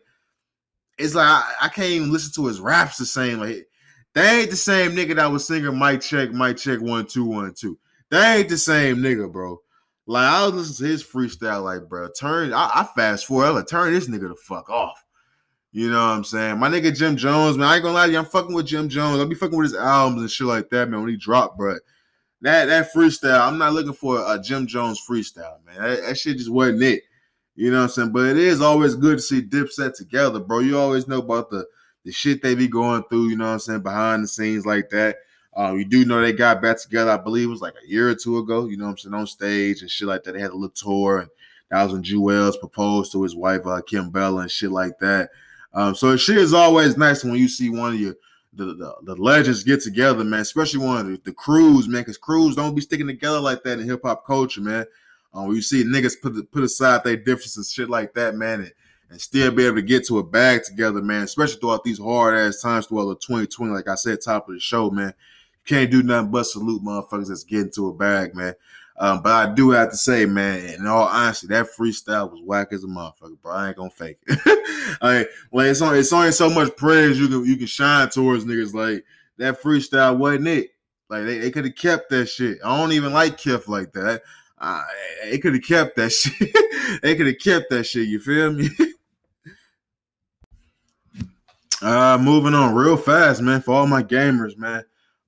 Speaker 1: it's like I, I can't even listen to his raps the same. Like they ain't the same nigga that was singing "Mic Check, Mic Check, One Two One Two. They ain't the same nigga, bro. Like I was listening to his freestyle, like, bro, turn. I, I fast forward, I like turn this nigga the fuck off. You know what I'm saying? My nigga Jim Jones, man. I ain't gonna lie to you, I'm fucking with Jim Jones. I'll be fucking with his albums and shit like that, man. When he dropped, but that that freestyle, I'm not looking for a Jim Jones freestyle, man. That, that shit just wasn't it. You know what I'm saying? But it is always good to see Dipset together, bro. You always know about the the shit they be going through, you know what I'm saying, behind the scenes like that. Uh, we do know they got back together. I believe it was like a year or two ago. You know what I'm saying on stage and shit like that. They had a little tour, and that was when Juelz proposed to his wife uh, Kimbella and shit like that. Um, so shit is always nice when you see one of your the, the, the legends get together, man. Especially one of the, the crews, man, because crews don't be sticking together like that in hip hop culture, man. Um, you see niggas put put aside their differences, shit like that, man, and, and still be able to get to a bag together, man. Especially throughout these hard ass times throughout the 2020, like I said, top of the show, man. You can't do nothing but salute motherfuckers that's getting to a bag, man. Um, but I do have to say, man, in all honesty, that freestyle was whack as a motherfucker, bro. I ain't gonna fake it. [laughs] I mean, like it's only it's only so much praise you can you can shine towards niggas. Like that freestyle wasn't it. Like they, they could have kept that shit. I don't even like Kith like that. They could have kept that [laughs] shit. they could have kept that shit. You feel me? [laughs] uh, moving on real fast, man. For all my gamers, man.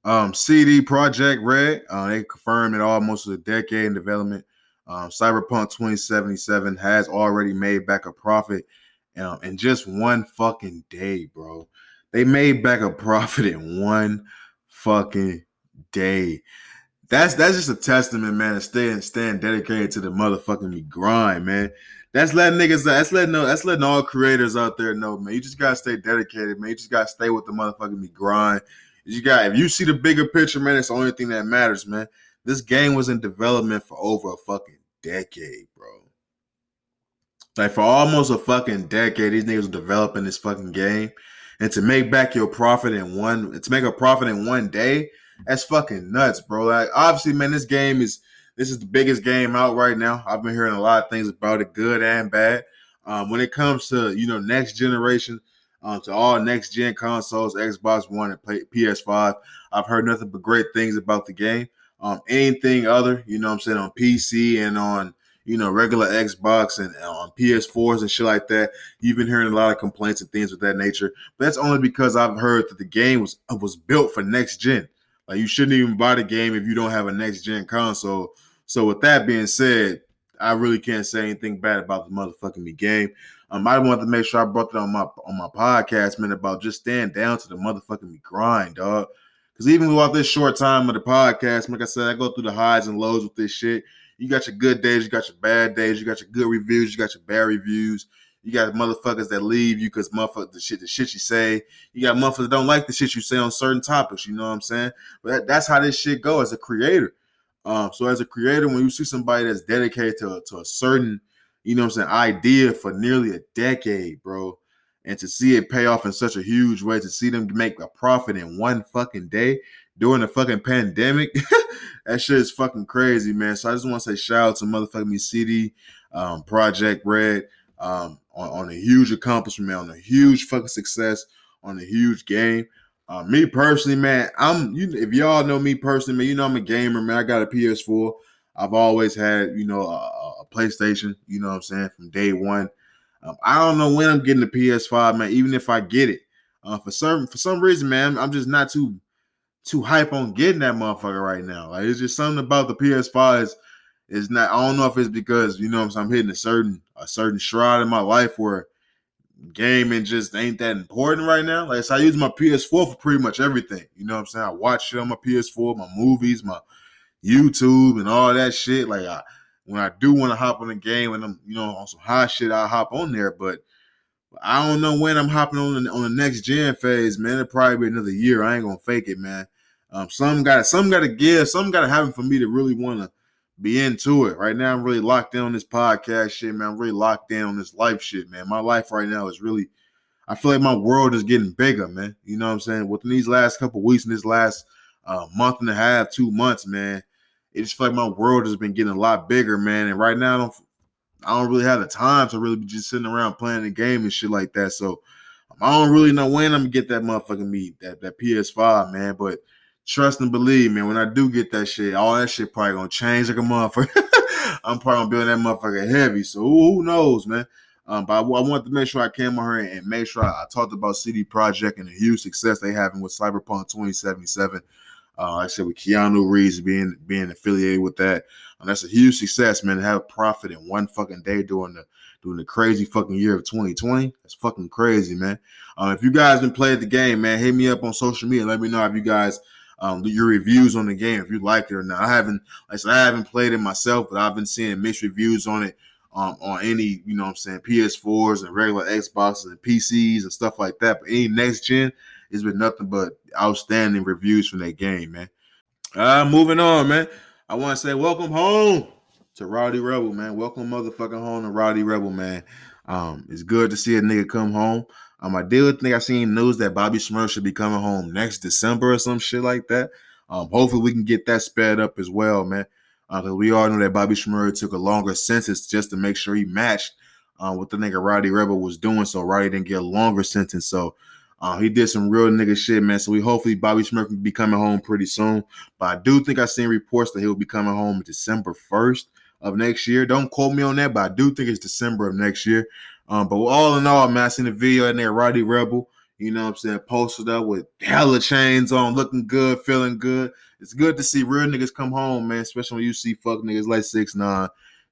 Speaker 1: Um, CD Projekt Red, uh, they confirmed that almost a decade in development. Um, Cyberpunk 2077 has already made back a profit um, in just one fucking day, bro. They made back a [laughs] profit in one fucking day. That's that's just a testament, man, to staying staying dedicated to the motherfucking grind, man. That's letting niggas that's letting know that's letting all creators out there know, man. You just gotta stay dedicated, man. You just gotta stay with the motherfucking grind. You got if you see the bigger picture, man, it's the only thing that matters, man. This game was in development for over a fucking decade, bro. Like for almost a fucking decade, these niggas were developing this fucking game. And to make back your profit in one to make a profit in one day, that's fucking nuts, bro. Like obviously, man, this game is this is the biggest game out right now. I've been hearing a lot of things about it, good and bad. Um, when it comes to you know next generation, um, to all next gen consoles, Xbox One and PS5. I've heard nothing but great things about the game. Um, anything other, you know I'm saying, on PC and on, you know, regular Xbox and on PS4s and shit like that. You've been hearing a lot of complaints and things of that nature. But that's only because I've heard that the game was was built for next gen. Like you shouldn't even buy the game if you don't have a next gen console. So with that being said, I really can't say anything bad about the motherfucking me game. Um, I wanted to make sure I brought that on my on my podcast, man, about just staying down to the motherfucking grind, dog. Because even throughout this short time of the podcast, like I said, I go through the highs and lows with this shit. You got your good days, you got your bad days, you got your good reviews, you got your bad reviews. You got motherfuckers that leave you because motherfuckers the shit the shit you say. You got motherfuckers that don't like the shit you say on certain topics. You know what I'm saying? But that, that's how this shit go as a creator. Um, so as a creator, when you see somebody that's dedicated to, to a certain you know I'm saying, idea for nearly a decade, bro. And to see it pay off in such a huge way, to see them make a profit in one fucking day during the fucking pandemic, [laughs] that shit is fucking crazy, man. So I just want to say shout out to motherfucking me CD um, Projekt Red um, on, on, a huge accomplishment, man, on a huge fucking success, on a huge game. Uh, me personally, man, I'm you. If y'all know me personally, man, you know I'm a gamer, man. I got a PS4. I've always had, you know, a, a PlayStation, you know what I'm saying, from day one. Um, I don't know when I'm getting the PS5, man, even if I get it. Uh, for some for some reason, man, I'm just not too too hype on getting that motherfucker right now. Like it's just something about the PS5 is is not. I don't know if it's because you know I'm, I'm hitting a certain a certain shroud in my life where gaming just ain't that important right now. Like so I use my PS4 for pretty much everything. You know what I'm saying? I watch shit on my PS4, my movies, my YouTube and all that shit. Like I, when I do want to hop on a game and I'm, you know, on some hot shit, I'll hop on there. But I don't know when I'm hopping on the, on the next gen phase, man. It'll probably be another year. I ain't gonna fake it, man. Um, some got some got to give, some got to happen for me to really want to be into it. Right now, I'm really locked in on this podcast shit, man. I'm really locked in on this life shit, man. My life right now is really, I feel like my world is getting bigger, man. You know what I'm saying? Within these last couple weeks and this last uh, month and a half, two months, man, it just feel like my world has been getting a lot bigger, man. And right now, I don't, I don't really have the time to really be just sitting around playing the game and shit like that. So I don't really know when I'm gonna get that motherfucking meat, that that PS5, man. But trust and believe, man. When I do get that shit, all that shit probably gonna change like a motherfucker. [laughs] I'm probably gonna build that motherfucker heavy. So who knows, man. Um, but I, I wanted to make sure I came on here and make sure I, I talked about CD Projekt and the huge success they having with Cyberpunk 2077. Uh, like I said with Keanu Reeves being being affiliated with that, and that's a huge success, man. To have profit in one fucking day during the during the crazy fucking year of 2020. That's fucking crazy, man. Uh, if you guys been playing the game, man, hit me up on social media. Let me know if you guys um, your reviews on the game if you like it or not. I haven't, like I said, I haven't played it myself, but I've been seeing mixed reviews on it um, on any, you know I'm saying, PS4s and regular Xboxes and PCs and stuff like that. But any next gen, it's been nothing but outstanding reviews from that game, man. Uh, moving on, man. I want to say welcome home to Rowdy Rebel, man. Welcome motherfucking home to Rowdy Rebel, man. Um, it's good to see a nigga come home. Um, I did think I seen news that Bobby Shmurda should be coming home next December or some shit like that. Um, hopefully we can get that sped up as well, man. Because uh, we all know that Bobby Shmurda took a longer sentence just to make sure he matched uh, what the nigga Rowdy Rebel was doing, so Rowdy didn't get a longer sentence. So uh, he did some real nigga shit, man. So we hopefully Bobby Shmurda can be coming home pretty soon. But I do think I seen reports that he'll be coming home December first of next year. Don't quote me on that, but I do think it's December of next year. Um, but all in all, man, I seen the video in there, Rowdy Rebel, you know what I'm saying, posted up with hella chains on, looking good, feeling good. It's good to see real niggas come home, man, especially when you see fuck niggas like six nine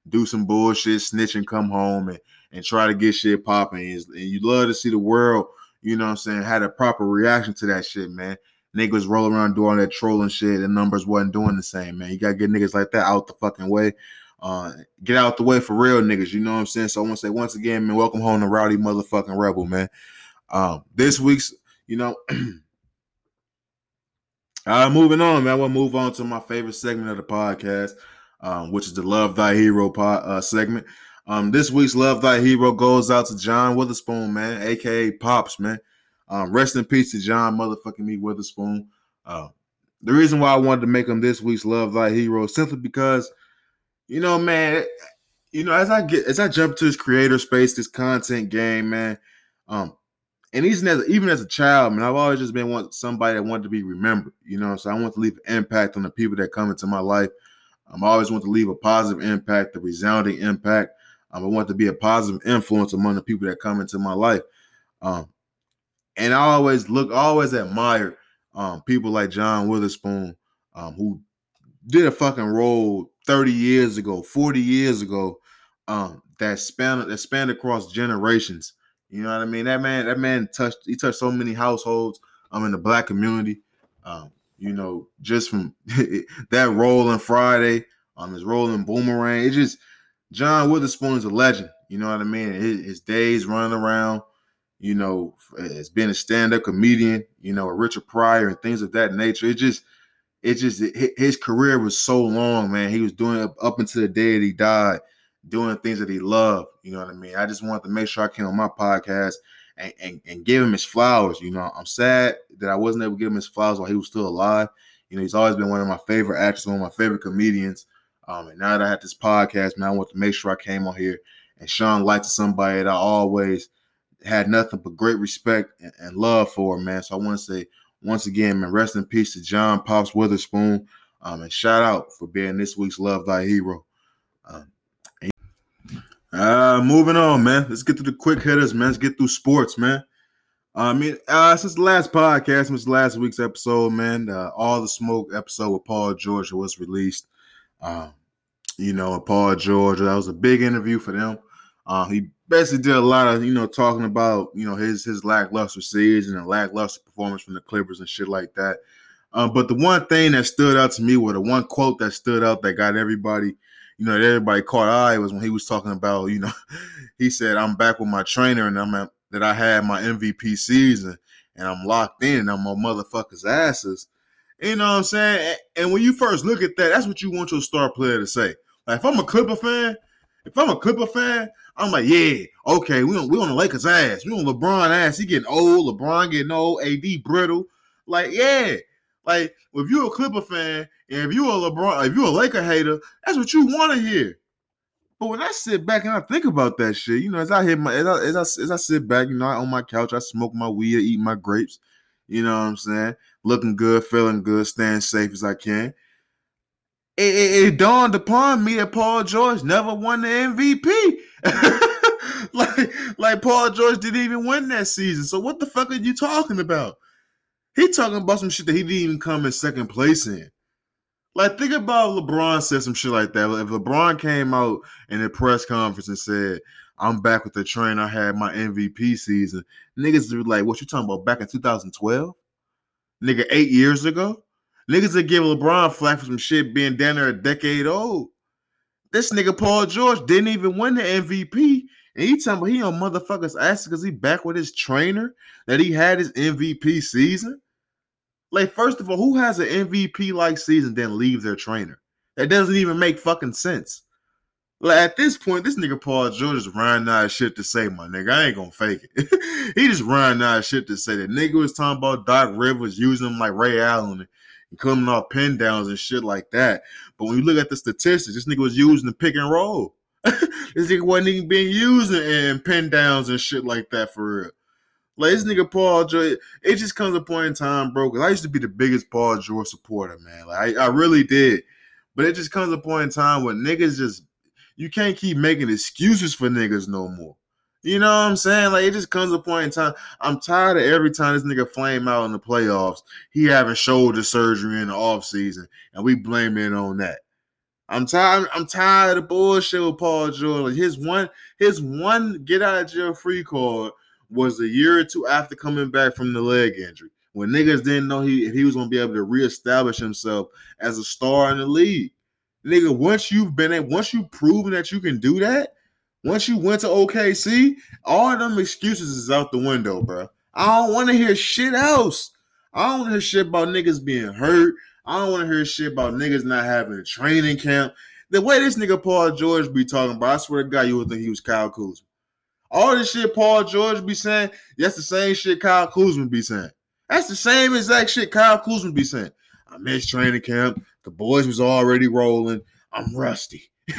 Speaker 1: do some bullshit, snitch and come home and, and try to get shit popping. And you love to see the world, you know what I'm saying, had a proper reaction to that shit, man. Niggas roll around doing that trolling shit and numbers wasn't doing the same, man. You gotta get niggas like that out the fucking way. Uh, get out the way for real niggas. You know what I'm saying? So I want to say once again, man, welcome home to Rowdy motherfucking Rebel, man. Um, this week's, you know, [clears throat] moving on, man. We'll move on to my favorite segment of the podcast, um, which is the Love Thy Hero pod, uh, segment. Um, this week's Love Thy Hero goes out to John Witherspoon, man, aka Pops, man. Um, rest in peace to John motherfucking me Witherspoon. Uh, the reason why I wanted to make him this week's Love Thy Hero simply because – you know, man, you know, as I get as I jump to this creator space, this content game, man, um, and even as even as a child, man, I've always just been want somebody that wanted to be remembered. You know, so I want to leave an impact on the people that come into my life. Um, I always want to leave a positive impact, a resounding impact. Um, I want to be a positive influence among the people that come into my life. Um, and I always look, always admire um, people like John Witherspoon, um, who did a fucking role 30 years ago, 40 years ago, um, that span that spanned across generations. You know what I mean? That man, that man touched he touched so many households um in the black community. Um, you know, just from [laughs] that role in Friday, um, his role in Boomerang. It just John Witherspoon is a legend. You know what I mean? His, his days running around, you know, as being a stand-up comedian, you know, a Richard Pryor and things of that nature. It just it just his career was so long, man. He was doing up until the day that he died, doing things that he loved. You know what I mean? I just wanted to make sure I came on my podcast and, and, and give him his flowers. You know, I'm sad that I wasn't able to give him his flowers while he was still alive. You know, he's always been one of my favorite actors, one of my favorite comedians. Um, and now that I had this podcast, man, I want to make sure I came on here and Sean light to somebody that I always had nothing but great respect and, and love for, man. So I want to say once again, man, rest in peace to John Pops Witherspoon. Um, and shout out for being this week's Love Thy Hero. Um, uh, moving on, man. Let's get to the quick hitters, man. Let's get through sports, man. I mean, uh, since the last podcast, since last week's episode, man, uh, all the smoke episode with Paul George was released. Um, you know, Paul George, that was a big interview for them. Uh, he basically did a lot of you know talking about you know his his lackluster season and lackluster performance from the Clippers and shit like that. Um, but the one thing that stood out to me, or the one quote that stood out that got everybody, you know, everybody caught eye was when he was talking about, you know, [laughs] he said, "I'm back with my trainer and I'm at, that I had my MVP season and I'm locked in and I'm on motherfuckers' asses." You know what I'm saying? And when you first look at that, that's what you want your star player to say. Like if I'm a Clipper fan, if I'm a Clipper fan, I'm like, yeah, okay, we on we on the Lakers ass. We on LeBron ass. He getting old. LeBron getting old. AD brittle. Like, yeah. Like, if you're a Clipper fan and if you're a LeBron, if you're a Laker hater, that's what you want to hear. But when I sit back and I think about that shit, you know, as I hit my as I, as I, as I sit back, you know, on my couch, I smoke my weed, eat my grapes. You know what I'm saying? Looking good, feeling good, staying safe as I can it, it, it, dawned upon me that Paul George never won the MVP. [laughs] like, like Paul George didn't even win that season. So what the fuck are you talking about? He talking about some shit that he didn't even come in second place in. Like, think about LeBron said some shit like that. If LeBron came out in a press conference and said, I'm back with the train, I had my MVP season, niggas would be like, what you talking about back in 2012? Nigga, eight years ago? Niggas that give LeBron flack for some shit being down there a decade old. This nigga Paul George didn't even win the MVP. And he talking about he on motherfuckers ass because he back with his trainer that he had his MVP season. Like, first of all, who has an MVP like season then leave their trainer? That doesn't even make fucking sense. Like at this point, this nigga Paul George is running out shit to say, my nigga. I ain't gonna fake it. [laughs] he just running out shit to say. That nigga was talking about Doc Rivers using him like Ray Allen and coming off pin downs and shit like that. But when you look at the statistics, this nigga was using the pick and roll. [laughs] this nigga wasn't even being used in pin downs and shit like that for real. Like this nigga Paul George, it just comes a point in time, bro. Cause I used to be the biggest Paul George supporter, man. Like I, I really did. But it just comes a point in time where niggas just you can't keep making excuses for niggas no more. You know what I'm saying? Like it just comes a point in time. I'm tired of every time this nigga flame out in the playoffs, he having shoulder surgery in the off season, and we blame it on that. I'm tired. I'm tired of bullshit with Paul George. His one, his one get out of jail free card was a year or two after coming back from the leg injury, when niggas didn't know he he was gonna be able to reestablish himself as a star in the league. Nigga, once you've been at, once you've proven that you can do that, once you went to OKC, all them excuses is out the window, bro. I don't want to hear shit else. I don't want to hear shit about niggas being hurt. I don't want to hear shit about niggas not having a training camp. The way this nigga Paul George be talking about, I swear to God, you would think he was Kyle Kuzma. All this shit Paul George be saying, that's the same shit Kyle Kuzma be saying. That's the same exact shit Kyle Kuzma be saying. I missed training camp. The boys was already rolling. I'm rusty. [laughs]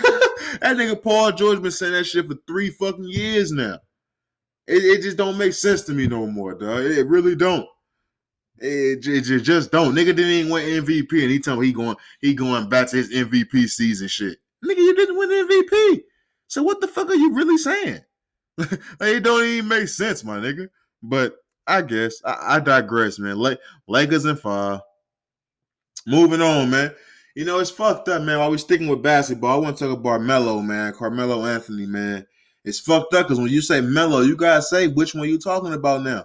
Speaker 1: that nigga Paul George been saying that shit for three fucking years now. It, it just don't make sense to me no more, dog. It really don't. It, it, it, just don't. Nigga didn't even win MVP, and he told me he going he going back to his MVP season shit. Nigga, you didn't win MVP. So what the fuck are you really saying? [laughs] it don't even make sense, my nigga. But I guess I, I digress, man. Like Lakers and five. Moving on, man. You know, it's fucked up, man. While we sticking with basketball, I want to talk about Melo, man. Carmelo Anthony, man. It's fucked up because when you say Melo, you gotta say which one you talking about now.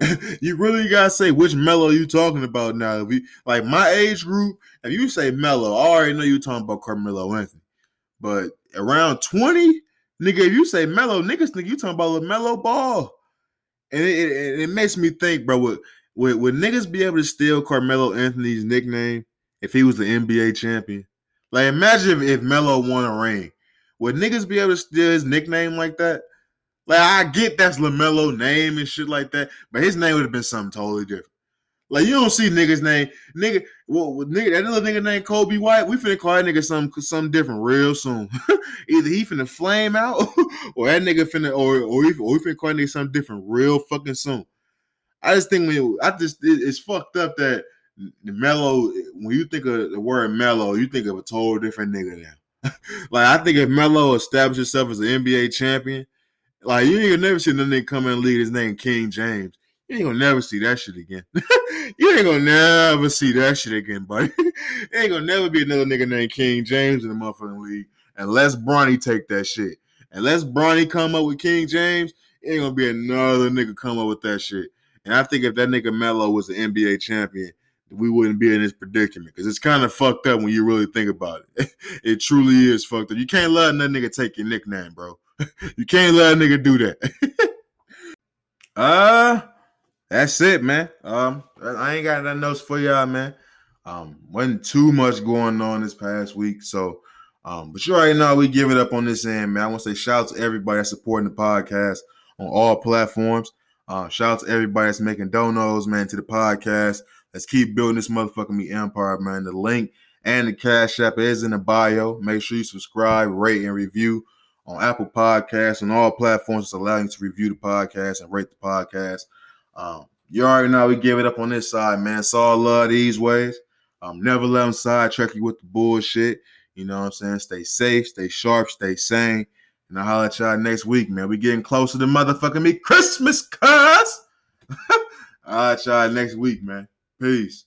Speaker 1: [laughs] you really gotta say which Melo you talking about now. If you like my age group, if you say Melo, I already know you talking about Carmelo Anthony. But around 20, nigga, if you say Melo, niggas think you talking about LaMelo Ball. And it, it, it, makes me think, bro, would, would, would niggas be able to steal Carmelo Anthony's nickname if he was the NBA champion? Like, imagine if, if Melo won a ring. Would niggas be able to steal his nickname like that? Like I get that's LaMelo name and shit like that, but his name would have been something totally different. Like you don't see niggas name nigga. Well, nigga that little nigga named Coby White. We finna call that nigga something something different real soon. [laughs] Either he finna flame out, [laughs] or that nigga finna, or or we, or we finna call that nigga something different real fucking soon. I just think we, I just it, it's fucked up that Melo. When you think of the word Melo, you think of a total different nigga now. [laughs] like I think if Melo established himself as an NBA champion, like you ain't gonna never see no nigga come in and lead his name King James. You ain't gonna never see that shit again. [laughs] you ain't gonna never see that shit again, buddy. [laughs] ain't gonna never be another nigga named King James in the motherfucking league unless Bronny take that shit. Unless Bronny come up with King James, ain't gonna be another nigga come up with that shit. And I think if that nigga Melo was an NBA champion, we wouldn't be in this predicament because it's kind of fucked up when you really think about it. [laughs] it truly is fucked up. You can't let that nigga take your nickname, bro. [laughs] you can't let a nigga do that. [laughs] uh that's it, man. Um, I ain't got nothing else for y'all, man. Um, wasn't too much going on this past week, so um, but you already know we give it up on this end, man. I want to say shout out to everybody that's supporting the podcast on all platforms. Uh, shout out to everybody that's making donos, man, to the podcast. Let's keep building this motherfucking me empire, man. The link and the cash app is in the bio. Make sure you subscribe, rate, and review on Apple Podcasts and all platforms that's allowing you to review the podcast and rate the podcast. Um, you already know we give it up on this side, man. Saw love these ways. Um, never let them sidetrack you with the bullshit. You know what I'm saying? Stay safe, stay sharp, stay sane. And I'll holler at y'all next week, man. We getting closer to motherfucking me Christmas, cuz. [laughs] I'll at y'all next week, man. Peace.